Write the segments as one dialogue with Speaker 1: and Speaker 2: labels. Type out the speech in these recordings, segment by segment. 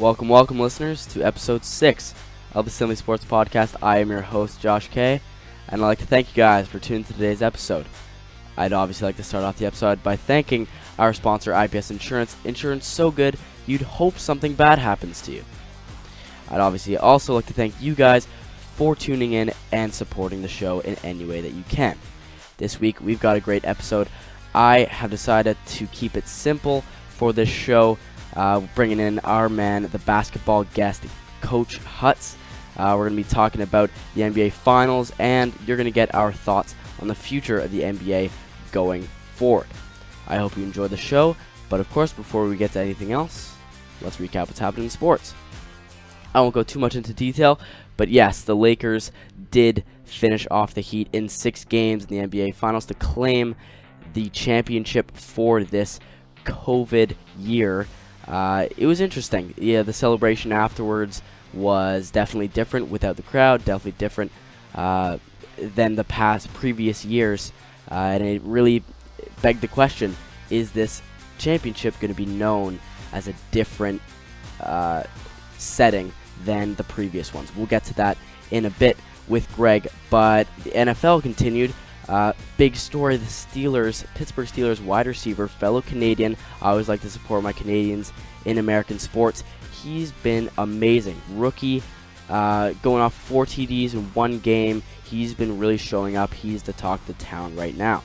Speaker 1: Welcome, welcome, listeners, to episode 6 of the Simply Sports Podcast. I am your host, Josh K, and I'd like to thank you guys for tuning to today's episode. I'd obviously like to start off the episode by thanking our sponsor, IPS Insurance. Insurance so good, you'd hope something bad happens to you. I'd obviously also like to thank you guys for tuning in and supporting the show in any way that you can. This week, we've got a great episode. I have decided to keep it simple for this show, uh, bringing in our man, the basketball guest, Coach Hutz. Uh, we're going to be talking about the NBA Finals, and you're going to get our thoughts on the future of the NBA going forward. I hope you enjoy the show, but of course, before we get to anything else, let's recap what's happening in sports. I won't go too much into detail, but yes, the Lakers did finish off the Heat in six games in the NBA Finals to claim the championship for this COVID year. Uh, it was interesting. Yeah, the celebration afterwards was definitely different without the crowd, definitely different uh, than the past previous years. Uh, and it really begged the question is this championship going to be known as a different uh, setting than the previous ones? We'll get to that in a bit with Greg, but the NFL continued. Uh, big story the Steelers, Pittsburgh Steelers wide receiver, fellow Canadian. I always like to support my Canadians in American sports. He's been amazing. Rookie, uh, going off four TDs in one game. He's been really showing up. He's the talk of the town right now.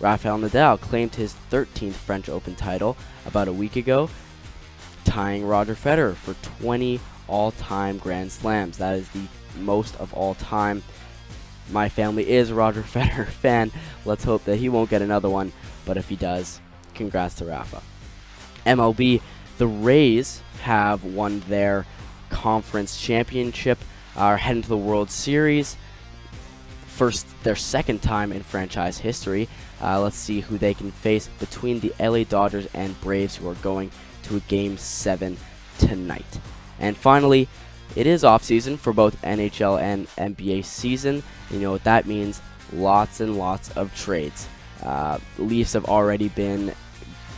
Speaker 1: Rafael Nadal claimed his 13th French Open title about a week ago, tying Roger Federer for 20 all time Grand Slams. That is the most of all time. My family is a Roger Federer fan. Let's hope that he won't get another one, but if he does, congrats to Rafa. MLB, the Rays have won their conference championship, are heading to the World Series. First, their second time in franchise history. Uh, let's see who they can face between the LA Dodgers and Braves, who are going to a Game 7 tonight. And finally, it is off season for both NHL and NBA season. You know what that means? Lots and lots of trades. Uh, Leafs have already been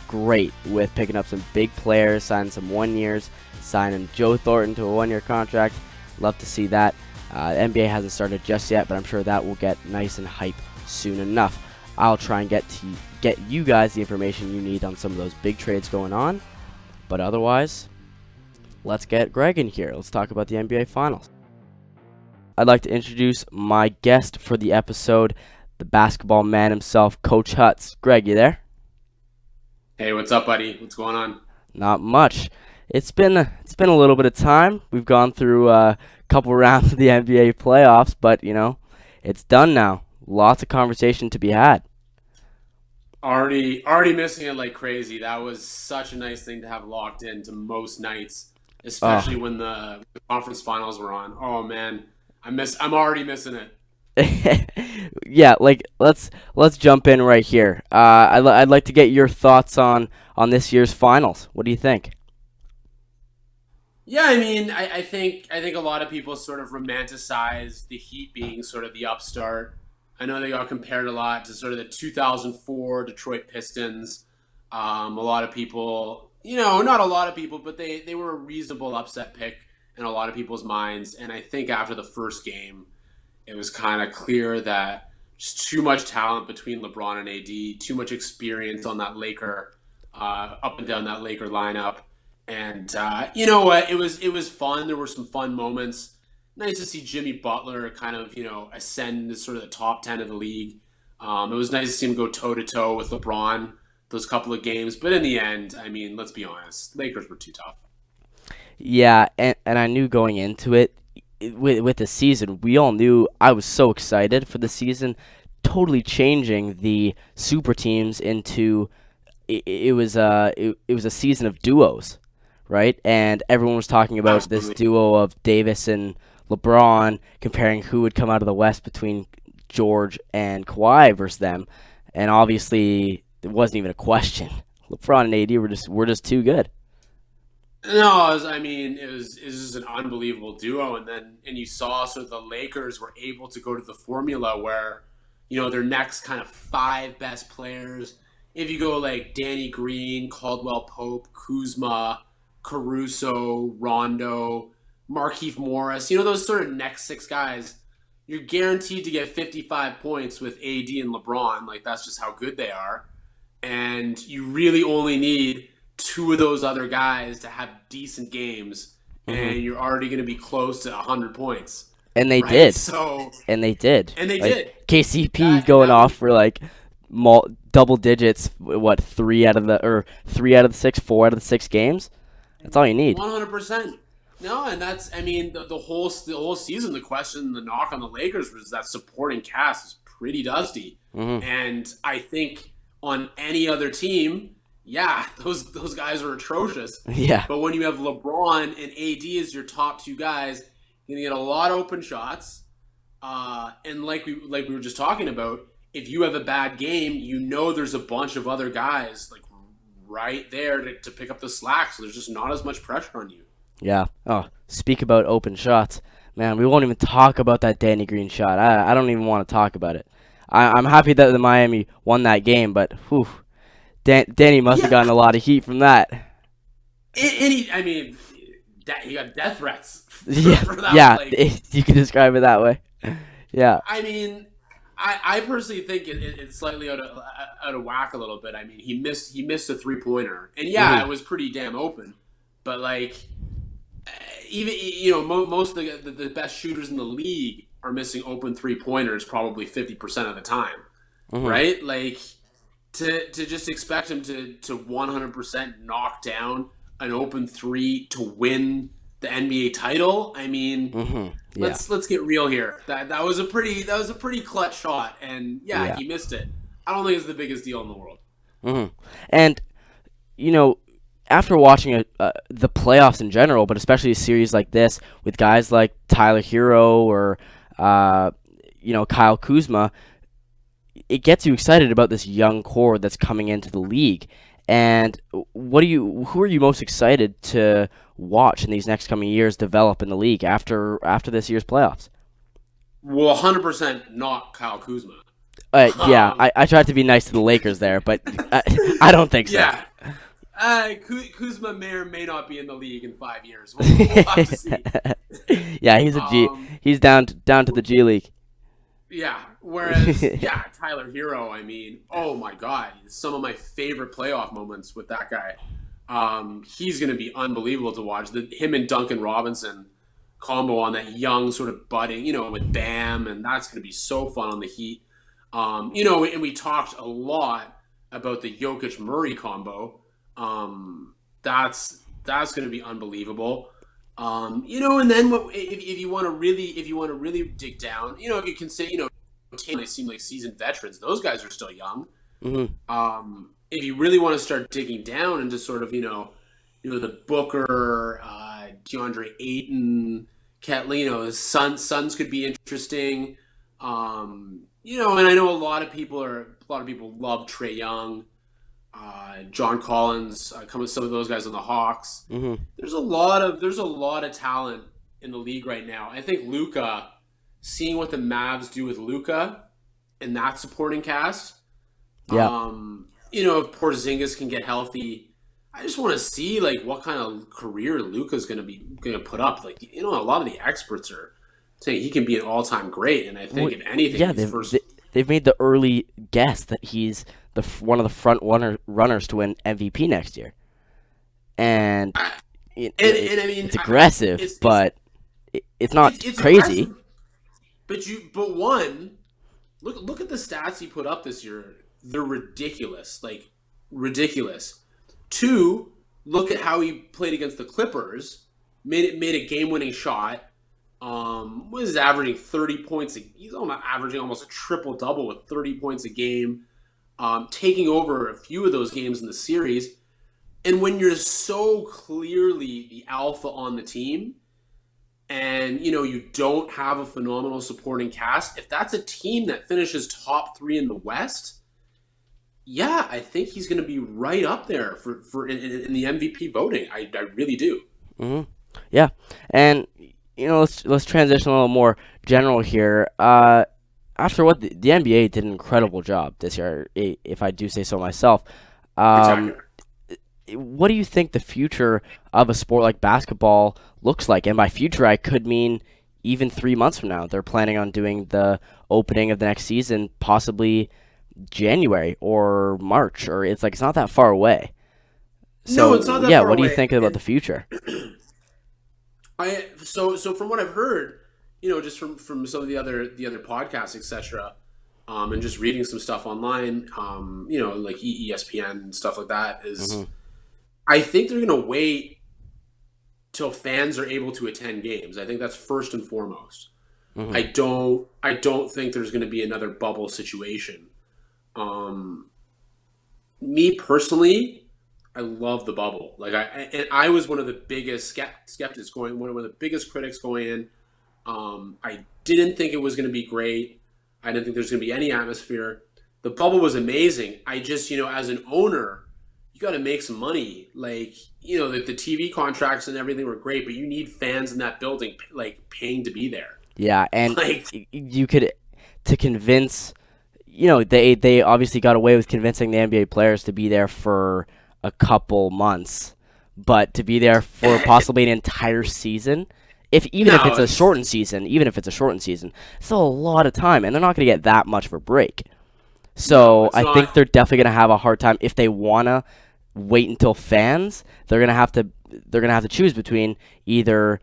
Speaker 1: great with picking up some big players, signing some one years, signing Joe Thornton to a one year contract. Love to see that. Uh, NBA hasn't started just yet, but I'm sure that will get nice and hype soon enough. I'll try and get to get you guys the information you need on some of those big trades going on. But otherwise, let's get Greg in here. Let's talk about the NBA Finals. I'd like to introduce my guest for the episode, the basketball man himself, Coach Hutz. Greg, you there?
Speaker 2: Hey, what's up, buddy? What's going on?
Speaker 1: Not much. It's been it's been a little bit of time. We've gone through uh, a couple rounds of the NBA playoffs, but you know, it's done now. Lots of conversation to be had.
Speaker 2: Already, already missing it like crazy. That was such a nice thing to have locked into most nights, especially oh. when the, the conference finals were on. Oh man, I miss. I'm already missing it.
Speaker 1: yeah, like let's let's jump in right here. Uh, I'd, I'd like to get your thoughts on on this year's finals. What do you think?
Speaker 2: Yeah, I mean, I, I think I think a lot of people sort of romanticize the Heat being sort of the upstart. I know they got compared a lot to sort of the 2004 Detroit Pistons. Um, a lot of people, you know, not a lot of people, but they they were a reasonable upset pick in a lot of people's minds. And I think after the first game it was kind of clear that just too much talent between LeBron and AD, too much experience on that Laker, uh, up and down that Laker lineup. And uh, you know what? It was it was fun. There were some fun moments. Nice to see Jimmy Butler kind of you know ascend to sort of the top ten of the league. Um, it was nice to see him go toe to toe with LeBron those couple of games. But in the end, I mean, let's be honest, Lakers were too tough.
Speaker 1: Yeah, and, and I knew going into it, with with the season, we all knew I was so excited for the season, totally changing the super teams into it, it was a it, it was a season of duos, right? And everyone was talking about Absolutely. this duo of Davis and LeBron, comparing who would come out of the West between George and Kawhi versus them, and obviously it wasn't even a question. LeBron and AD were just were just too good.
Speaker 2: No, was, I mean it was it was just an unbelievable duo, and then and you saw sort of the Lakers were able to go to the formula where you know their next kind of five best players. If you go like Danny Green, Caldwell Pope, Kuzma, Caruso, Rondo, Markieff Morris, you know, those sort of next six guys, you're guaranteed to get 55 points with AD and LeBron. Like, that's just how good they are. And you really only need two of those other guys to have decent games, mm-hmm. and you're already going to be close to 100 points.
Speaker 1: And they
Speaker 2: right?
Speaker 1: did.
Speaker 2: So
Speaker 1: and they did.
Speaker 2: And they
Speaker 1: like,
Speaker 2: did.
Speaker 1: KCP that, going that off for like mul- double digits. What three out of the or three out of the six, four out of the six games? That's all you need.
Speaker 2: One hundred percent. No, and that's I mean the, the whole the whole season. The question, the knock on the Lakers was that supporting cast is pretty dusty,
Speaker 1: mm-hmm.
Speaker 2: and I think on any other team, yeah, those those guys are atrocious.
Speaker 1: Yeah.
Speaker 2: But when you have LeBron and AD as your top two guys, you're gonna get a lot of open shots. Uh, and like we like we were just talking about, if you have a bad game, you know there's a bunch of other guys like right there to, to pick up the slack. So there's just not as much pressure on you.
Speaker 1: Yeah. Oh, speak about open shots. Man, we won't even talk about that Danny Green shot. I, I don't even want to talk about it. I, am happy that the Miami won that game, but whew, Dan, Danny must yeah. have gotten a lot of heat from that.
Speaker 2: Any, I mean, he got death threats.
Speaker 1: For, yeah, for yeah, you can describe it that way. Yeah.
Speaker 2: I mean, I, I personally think it, it, it's slightly out of out of whack a little bit. I mean, he missed he missed a three pointer, and yeah, mm-hmm. it was pretty damn open. But like, even you know, mo- most of the, the, the best shooters in the league are missing open three pointers probably fifty percent of the time, mm-hmm. right? Like to to just expect him to to one hundred percent knock down an open three to win the NBA title. I mean,
Speaker 1: mm-hmm. yeah.
Speaker 2: let's let's get real here. That that was a pretty that was a pretty clutch shot, and yeah, yeah. he missed it. I don't think it's the biggest deal in the world.
Speaker 1: Mm-hmm. And you know, after watching a, uh, the playoffs in general, but especially a series like this with guys like Tyler Herro or uh, you know Kyle Kuzma, it gets you excited about this young core that's coming into the league. And what do you? Who are you most excited to watch in these next coming years develop in the league after after this year's playoffs?
Speaker 2: Well, 100% not Kyle Kuzma.
Speaker 1: Uh, yeah, um, I, I tried to be nice to the Lakers there, but I, I don't think so.
Speaker 2: Yeah. Uh, Kuzma may or may not be in the league in five years. We'll, we'll have to see.
Speaker 1: yeah, he's a G. Um, he's down to, down to the G League.
Speaker 2: Yeah. Whereas, yeah, Tyler Herro. I mean, oh my God, some of my favorite playoff moments with that guy. Um, he's going to be unbelievable to watch. The him and Duncan Robinson combo on that young sort of budding, you know, with Bam, and that's going to be so fun on the Heat. Um, you know, and we talked a lot about the Jokic Murray combo. Um, that's that's going to be unbelievable. Um, you know, and then if, if you want to really, if you want to really dig down, you know, if you can say, you know, they seem like seasoned veterans. Those guys are still young.
Speaker 1: Mm-hmm.
Speaker 2: Um, if you really want to start digging down into sort of, you know, you know, the Booker, uh, DeAndre Ayton, Catlino, Suns, Suns could be interesting. Um, you know, and I know a lot of people are, a lot of people love Trae Young uh, John Collins, uh, come with some of those guys on the Hawks.
Speaker 1: Mm-hmm.
Speaker 2: There's a lot of there's a lot of talent in the league right now. I think Luka, seeing what the Mavs do with Luka and that supporting cast,
Speaker 1: yeah.
Speaker 2: Um, you know, if Porzingis can get healthy, I just want to see like what kind of career Luka's going to be going to put up. Like you know, a lot of the experts are saying he can be an all time great, and I think well, if anything,
Speaker 1: yeah, they've, they've made the early guess that he's the one of the front runner, runners to win MVP next year. And, it,
Speaker 2: and, it, and I mean,
Speaker 1: it's aggressive, it's, but it's, it's not
Speaker 2: it's,
Speaker 1: crazy.
Speaker 2: But you, but one, look look at the stats he put up this year. They're ridiculous, like ridiculous. Two, look at how he played against the Clippers. Made it made a game winning shot. Um, was averaging thirty points. A, he's almost averaging almost a triple double with thirty points a game um, taking over a few of those games in the series. And when you're so clearly the alpha on the team, and you know you don't have a phenomenal supporting cast, if that's a team that finishes top three in the West, yeah, I think he's going to be right up there for for in, in the MVP voting. I, I really do.
Speaker 1: Mm-hmm. Yeah, and you know let's let's transition a little more general here. Uh, after what the, the, NBA did an incredible job this year, if I do say so myself. Um, what do you think the future of a sport like basketball looks like? And by future, I could mean even three months from now. They're planning on doing the opening of the next season, possibly January or March, or it's like it's not that far away. So,
Speaker 2: no, it's not that
Speaker 1: yeah, what do you
Speaker 2: away.
Speaker 1: think about the future?
Speaker 2: I so so from what I've heard, you know, just from from some of the other the other podcasts, etc., um, and just reading some stuff online, um, you know, like ESPN and stuff like that, is
Speaker 1: Mhm.
Speaker 2: I think they're going to wait till fans are able to attend games. I think that's first and foremost.
Speaker 1: Mhm.
Speaker 2: I don't I don't think there's going to be another bubble situation. Um, me personally, I love the bubble. Like I and I was one of the biggest skeptics going, one of the biggest critics going in. Um, I didn't think it was going to be great. I didn't think there's going to be any atmosphere. The bubble was amazing. I just, you know, as an owner, you got to make some money. Like, you know, the, the TV contracts and everything were great, but you need fans in that building, like paying to be there.
Speaker 1: Yeah, and
Speaker 2: Like,
Speaker 1: you could to convince you know they they obviously got away with convincing the NBA players to be there for a couple months but to be there for possibly an entire season if even if
Speaker 2: No,
Speaker 1: it's a shortened season even if it's a shortened season still a lot of time and they're not going to get that much of a break so
Speaker 2: No, it's
Speaker 1: I think they're definitely going to have a hard time if they want to wait until fans they're going to have to they're going to have to choose between either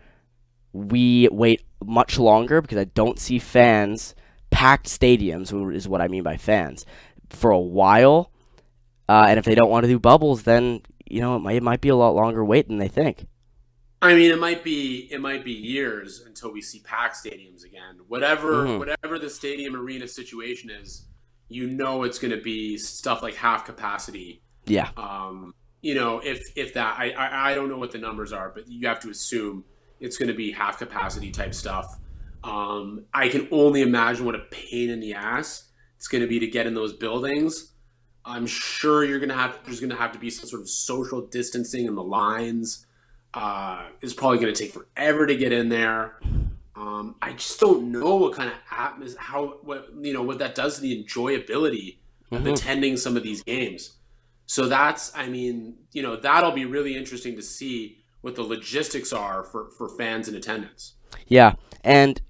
Speaker 1: we wait much longer because I don't see fans packed stadiums is what I mean by fans for a while. Uh, and if they don't want to do bubbles, then you know it might, it might be a lot longer wait than they think.
Speaker 2: I mean, it might be it might be years until we see packed stadiums again. Whatever
Speaker 1: Mhm.
Speaker 2: whatever the stadium arena situation is, you know it's going to be stuff like half capacity.
Speaker 1: Yeah,
Speaker 2: Um, you know, if if that, I, I I don't know what the numbers are, but you have to assume it's going to be half capacity type stuff. Um, I can only imagine what a pain in the ass it's going to be to get in those buildings. I'm sure you're going to have there's going to have to be some sort of social distancing in the lines. Uh, it's probably going to take forever to get in there. Um, I just don't know what kind of atmosphere, how what you know what that does to the enjoyability of
Speaker 1: Mhm.
Speaker 2: attending some of these games. So that's, I mean, you know, that'll be really interesting to see what the logistics are for for fans in attendance.
Speaker 1: yeah. And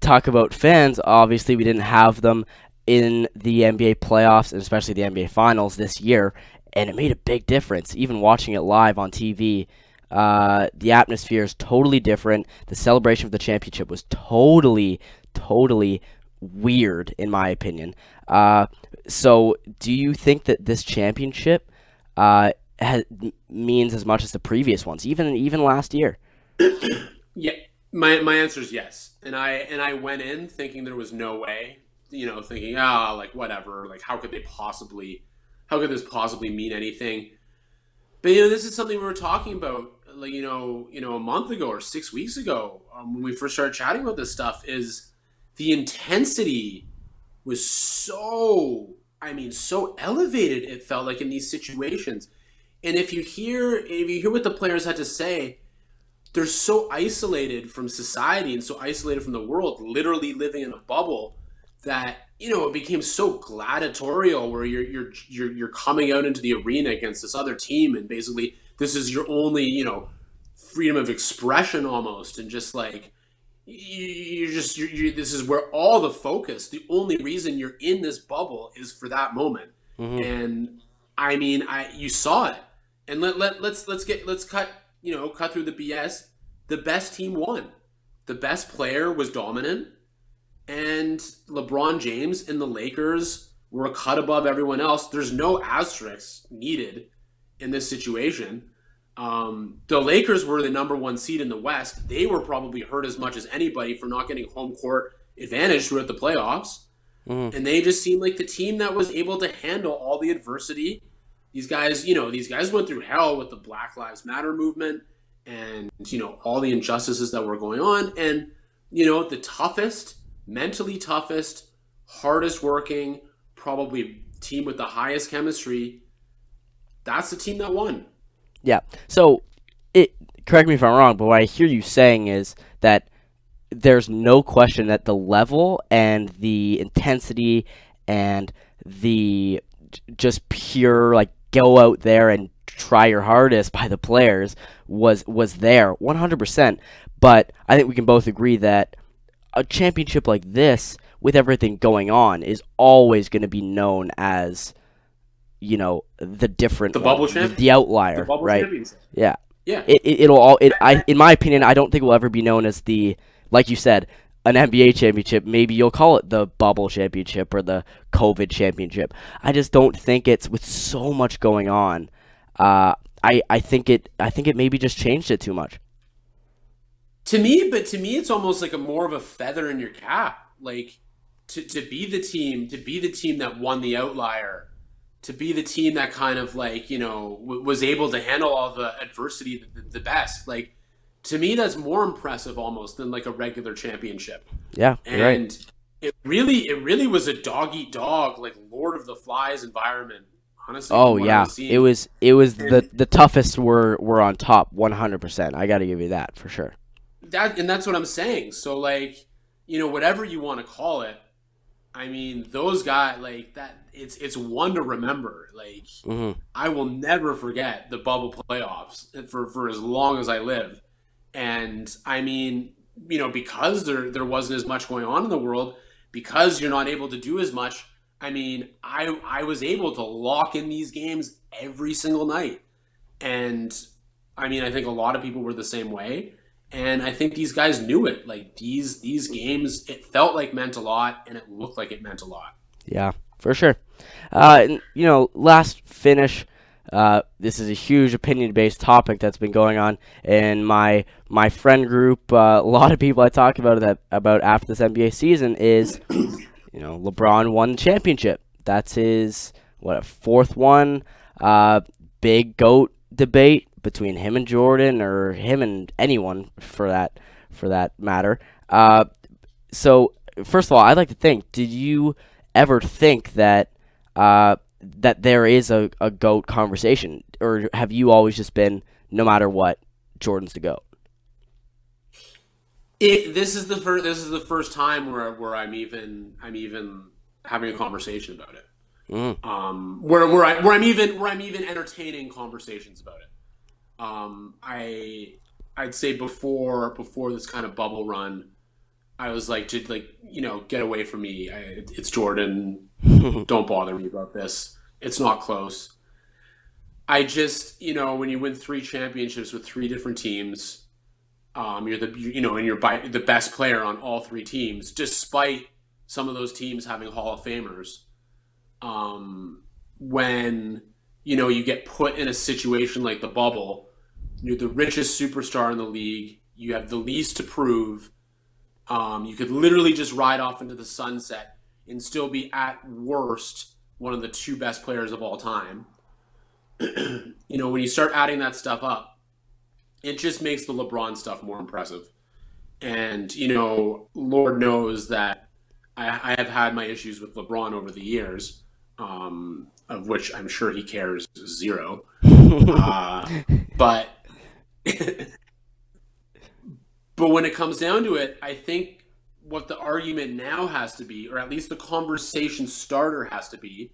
Speaker 1: talk about fans. Obviously, we didn't have them in the NBA playoffs and especially the NBA finals this year, and it made a big difference. Even watching it live on TV, uh, the atmosphere is totally different. The celebration of the championship was totally, totally weird, in my opinion. Uh, so, do you think that this championship uh, means as much as the previous ones, even even last year?
Speaker 2: Yeah, my my answer is yes. And I and I went in thinking there was no way, you know, thinking ah, like whatever, like how could they possibly, how could this possibly mean anything? But you know, this is something we were talking about, you know, you know, a month ago or six weeks ago um, when we first started chatting about this stuff. Is the intensity was so, I mean, so elevated. It felt like in these situations, and if you hear if you hear what the players had to say they're so isolated from society and so isolated from the world, literally living in a bubble, that you know it became so gladiatorial where you're you're you're, you're coming out into the arena against this other team and basically this is your only you know freedom of expression almost and just like you- you're just you're, you this is where all the focus the only reason you're in this bubble is for that moment
Speaker 1: Mhm.
Speaker 2: and I mean, I you saw it, and let let let's let's get let's cut you know cut through the BS. The best team won. The best player was dominant, and LeBron James and the Lakers were a cut above everyone else. There's no asterisks needed in this situation. Um, the Lakers were the number one seed in the West. They were probably hurt as much as anybody for not getting home court advantage throughout the playoffs
Speaker 1: Mhm.
Speaker 2: and they just seemed like the team that was able to handle all the adversity. These guys, you know, these guys went through hell with the Black Lives Matter movement and, you know, all the injustices that were going on. And, you know, the toughest, mentally toughest, hardest working, probably team with the highest chemistry, that's the team that won.
Speaker 1: Yeah. So, it correct me if I'm wrong, but what I hear you saying is that there's no question that the level and the intensity and the just pure like go out there and try your hardest by the players was was there 100%. But I think we can both agree that a championship like this, with everything going on, is always going to be known as, you know, the different
Speaker 2: The bubble champ-
Speaker 1: the outlier,
Speaker 2: The bubble
Speaker 1: right?
Speaker 2: championship.
Speaker 1: Yeah.
Speaker 2: Yeah.
Speaker 1: It, it it'll all it I in my opinion I don't think it will ever be known as the like you said an NBA championship. Maybe you'll call it the bubble championship or the COVID championship. I just don't think it's with so much going on. Uh, I I think it I think it maybe just changed it too much.
Speaker 2: To me, but to me, it's almost like a more of a feather in your cap. Like to, to be the team, to be the team that won the outlier, to be the team that kind of like you know w- was able to handle all the adversity the, the best. Like to me, that's more impressive almost than like a regular championship.
Speaker 1: Yeah,
Speaker 2: And
Speaker 1: right.
Speaker 2: it really, it really was a dog eat dog, like Lord of the Flies environment. Honestly,
Speaker 1: Oh yeah, it was it was the the toughest were were on top 100%. I got to give you that for sure.
Speaker 2: that and that's what I'm saying. So like, you know, whatever you want to call it, I mean, those guys like that it's it's one to remember. Like
Speaker 1: hmm
Speaker 2: I will never forget the bubble playoffs for for as long as I live. And I mean, you know, because there there wasn't as much going on in the world, because you're not able to do as much, I mean, I I was able to lock in these games every single night. And I mean, I think a lot of people were the same way. And I think these guys knew it. Like these these games, it felt like meant a lot and it looked like it meant a lot.
Speaker 1: Yeah, for sure. Uh, and, you know, last finish. Uh, this is a huge opinion-based topic that's been going on in my my friend group. Uh, a lot of people I talk about that about after this NBA season is, you know, LeBron won the championship. That's his what fourth one. Uh, big goat debate between him and Jordan, or him and anyone for that for that matter. Uh, so first of all, I'd like to think, did you ever think that uh, that there is a, a goat conversation, or have you always just been no matter what, Jordan's the goat?
Speaker 2: It, this is the first. This is the first time where where I'm even I'm even having a conversation about it.
Speaker 1: Mm.
Speaker 2: Um, where where I where I'm even where I'm even entertaining conversations about it. Um, I I'd say before before this kind of bubble run, I was like, to like you know, get away from me. I, it's Jordan. Don't bother me about this. It's not close. I just you know when you win three championships with three different teams um, you're the you know, and you're by, the best player on all three teams, despite some of those teams having Hall of Famers. Um, when you know you get put in a situation like the bubble, you're the richest superstar in the league. You have the least to prove. Um, you could literally just ride off into the sunset and still be at worst one of the two best players of all time. you know, when you start adding that stuff up, it just makes the LeBron stuff more impressive. And, you know, Lord knows that I, I have had my issues with LeBron over the years, um, of which I'm sure he cares zero. Uh, but, but when it comes down to it, I think what the argument now has to be, or at least the conversation starter has to be,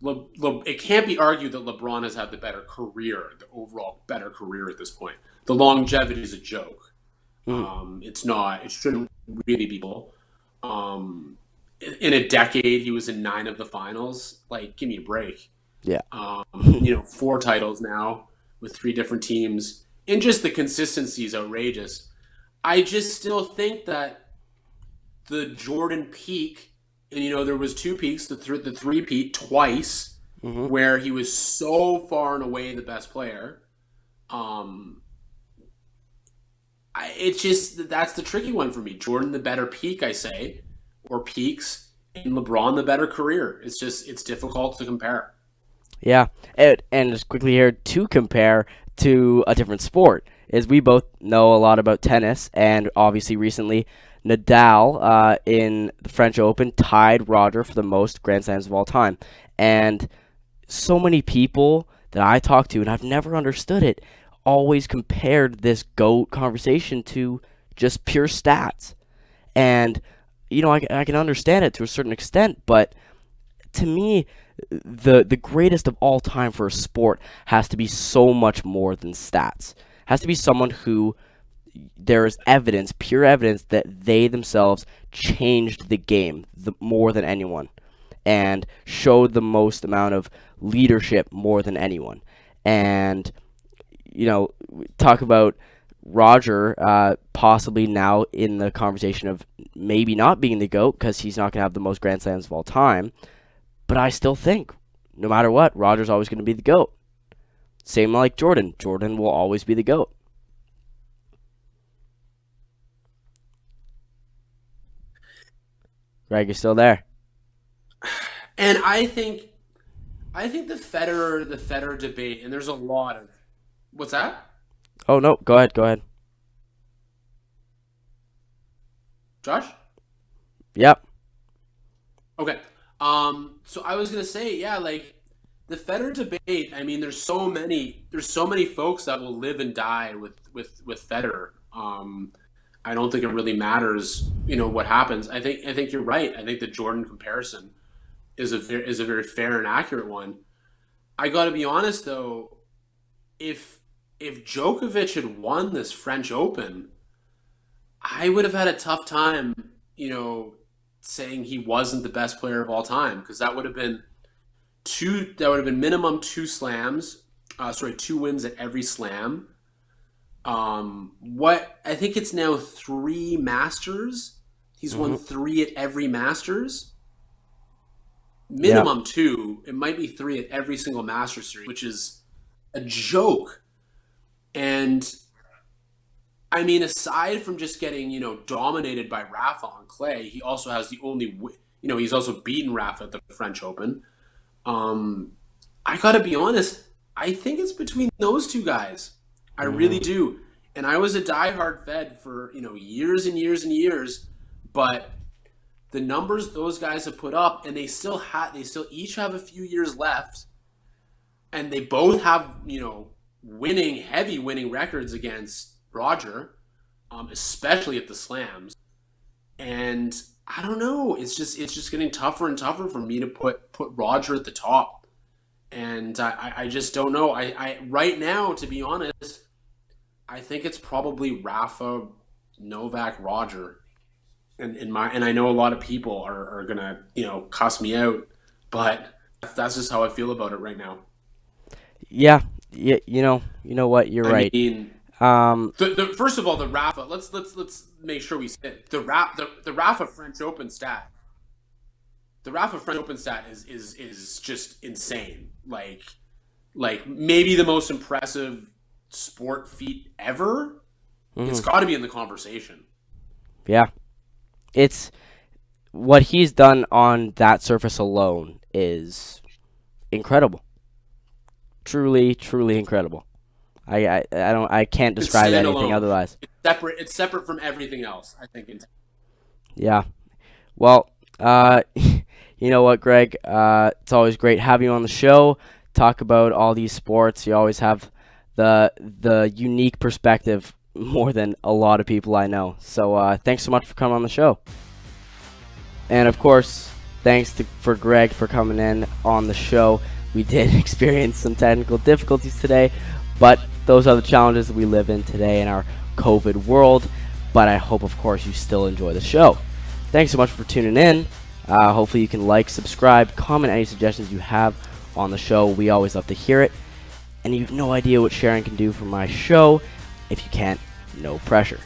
Speaker 2: Le, Le, it can't be argued that LeBron has had the better career, the overall better career at this point. The longevity is a joke.
Speaker 1: Mhm.
Speaker 2: Um, it's not. It shouldn't really be. Um, in- in a decade, he was in nine of the finals. Like, give me a break.
Speaker 1: Yeah.
Speaker 2: Um, you know, four titles now with three different teams, and just the consistency is outrageous. I just still think that the Jordan peak, and you know, there was two peaks, the th- the three peak twice,
Speaker 1: Mhm.
Speaker 2: where he was so far and away the best player. Um, I, it's just that's the tricky one for me. Jordan the better peak, I say, or peaks, and LeBron the better career. It's just it's difficult to compare.
Speaker 1: Yeah, and, and just quickly here to compare to a different sport is we both know a lot about tennis, and obviously recently Nadal uh, in the French Open tied Roger for the most Grand Slams of all time, and so many people that I talk to, and I've never understood it, always compared this goat conversation to just pure stats, and you know I, I can understand it to a certain extent, but to me the the greatest of all time for a sport has to be so much more than stats. Has to be someone who there is evidence, pure evidence that they themselves changed the game the, more than anyone and showed the most amount of leadership more than anyone. And you know, talk about Roger uh, possibly now in the conversation of maybe not being the GOAT because he's not going to have the most Grand Slams of all time. But I still think, no matter what, Roger's always going to be the GOAT. Same like Jordan. Jordan will always be the GOAT. Greg, you're still there.
Speaker 2: And I think, I think the Federer, the Federer debate, and there's a lot of, what's that?
Speaker 1: Oh no, go ahead, go ahead.
Speaker 2: Josh?
Speaker 1: Yep.
Speaker 2: Okay. Um, so I was gonna say, yeah, like the Federer debate. I mean, there's so many, there's so many folks that will live and die with with with Federer. Um, I don't think it really matters, you know, what happens. I think I think you're right. I think the Jordan comparison is a very, is a very fair and accurate one. I got to be honest though, if if Djokovic had won this French Open, I would have had a tough time, you know, saying he wasn't the best player of all time because that would have been two. That would have been minimum two slams. Uh, sorry, two wins at every slam. Um, what I think it's now three Masters. He's mm-hmm. won three at every Masters. Minimum two. It might be three at every single Masters series, which is a joke. And I mean, aside from just getting you know dominated by Rafa on clay, he also has the only you know he's also beaten Rafa at the French Open. Um, I gotta be honest, I think it's between those two guys. I mm-hmm. really do. And I was a diehard Fed for you know years and years and years, but the numbers those guys have put up, and they still have they still each have a few years left, and they both have you know winning heavy winning records against Roger, um, especially at the slams. And I don't know. It's just it's just getting tougher and tougher for me to put put Roger at the top. And I, I just don't know. I, I right now, to be honest, I think it's probably Rafa, Novak, Roger. And in my and I know a lot of people are, are gonna, you know, cuss me out, but that's just how I feel about it right now.
Speaker 1: Yeah, yeah, you know, you know what, you're I right. Mean,
Speaker 2: um, the, the, first of all, the Rafa. Let's let's let's make sure we say the Rafa the, the Rafa French Open stat. The Rafa French Open stat is is is just insane. Like like maybe the most impressive sport feat ever. Mm-hmm. It's got to be in the conversation.
Speaker 1: Yeah, it's what he's done on that surface alone is incredible. Truly, truly incredible. I, I, I don't I can't describe anything otherwise.
Speaker 2: It's separate. It's separate from everything else. I think.
Speaker 1: Yeah. Well, uh, you know what, Greg? Uh, it's always great having you on the show. Talk about all these sports. You always have the the unique perspective more than a lot of people I know. So uh, thanks so much for coming on the show. And of course, thanks to, for Greg for coming in on the show. We did experience some technical difficulties today, but those are the challenges that we live in today in our COVID world. But I hope, of course, you still enjoy the show. Thanks so much for tuning in. Uh, hopefully, you can like, subscribe, comment any suggestions you have on the show. We always love to hear it. And you have no idea what sharing can do for my show. If you can't, no pressure.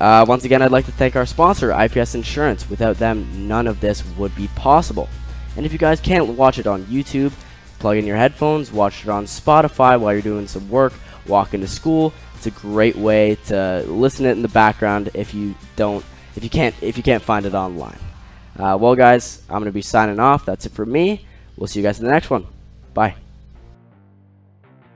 Speaker 1: Uh, once again, I'd like to thank our sponsor, IPS Insurance. Without them, none of this would be possible. And if you guys can't watch it on YouTube, plug in your headphones, watch it on Spotify while you're doing some work, walking to school. It's a great way to listen to it in the background if you don't if you can't if you can't find it online. Uh, well, guys, I'm gonna be signing off. That's it for me. We'll see you guys in the next one. Bye.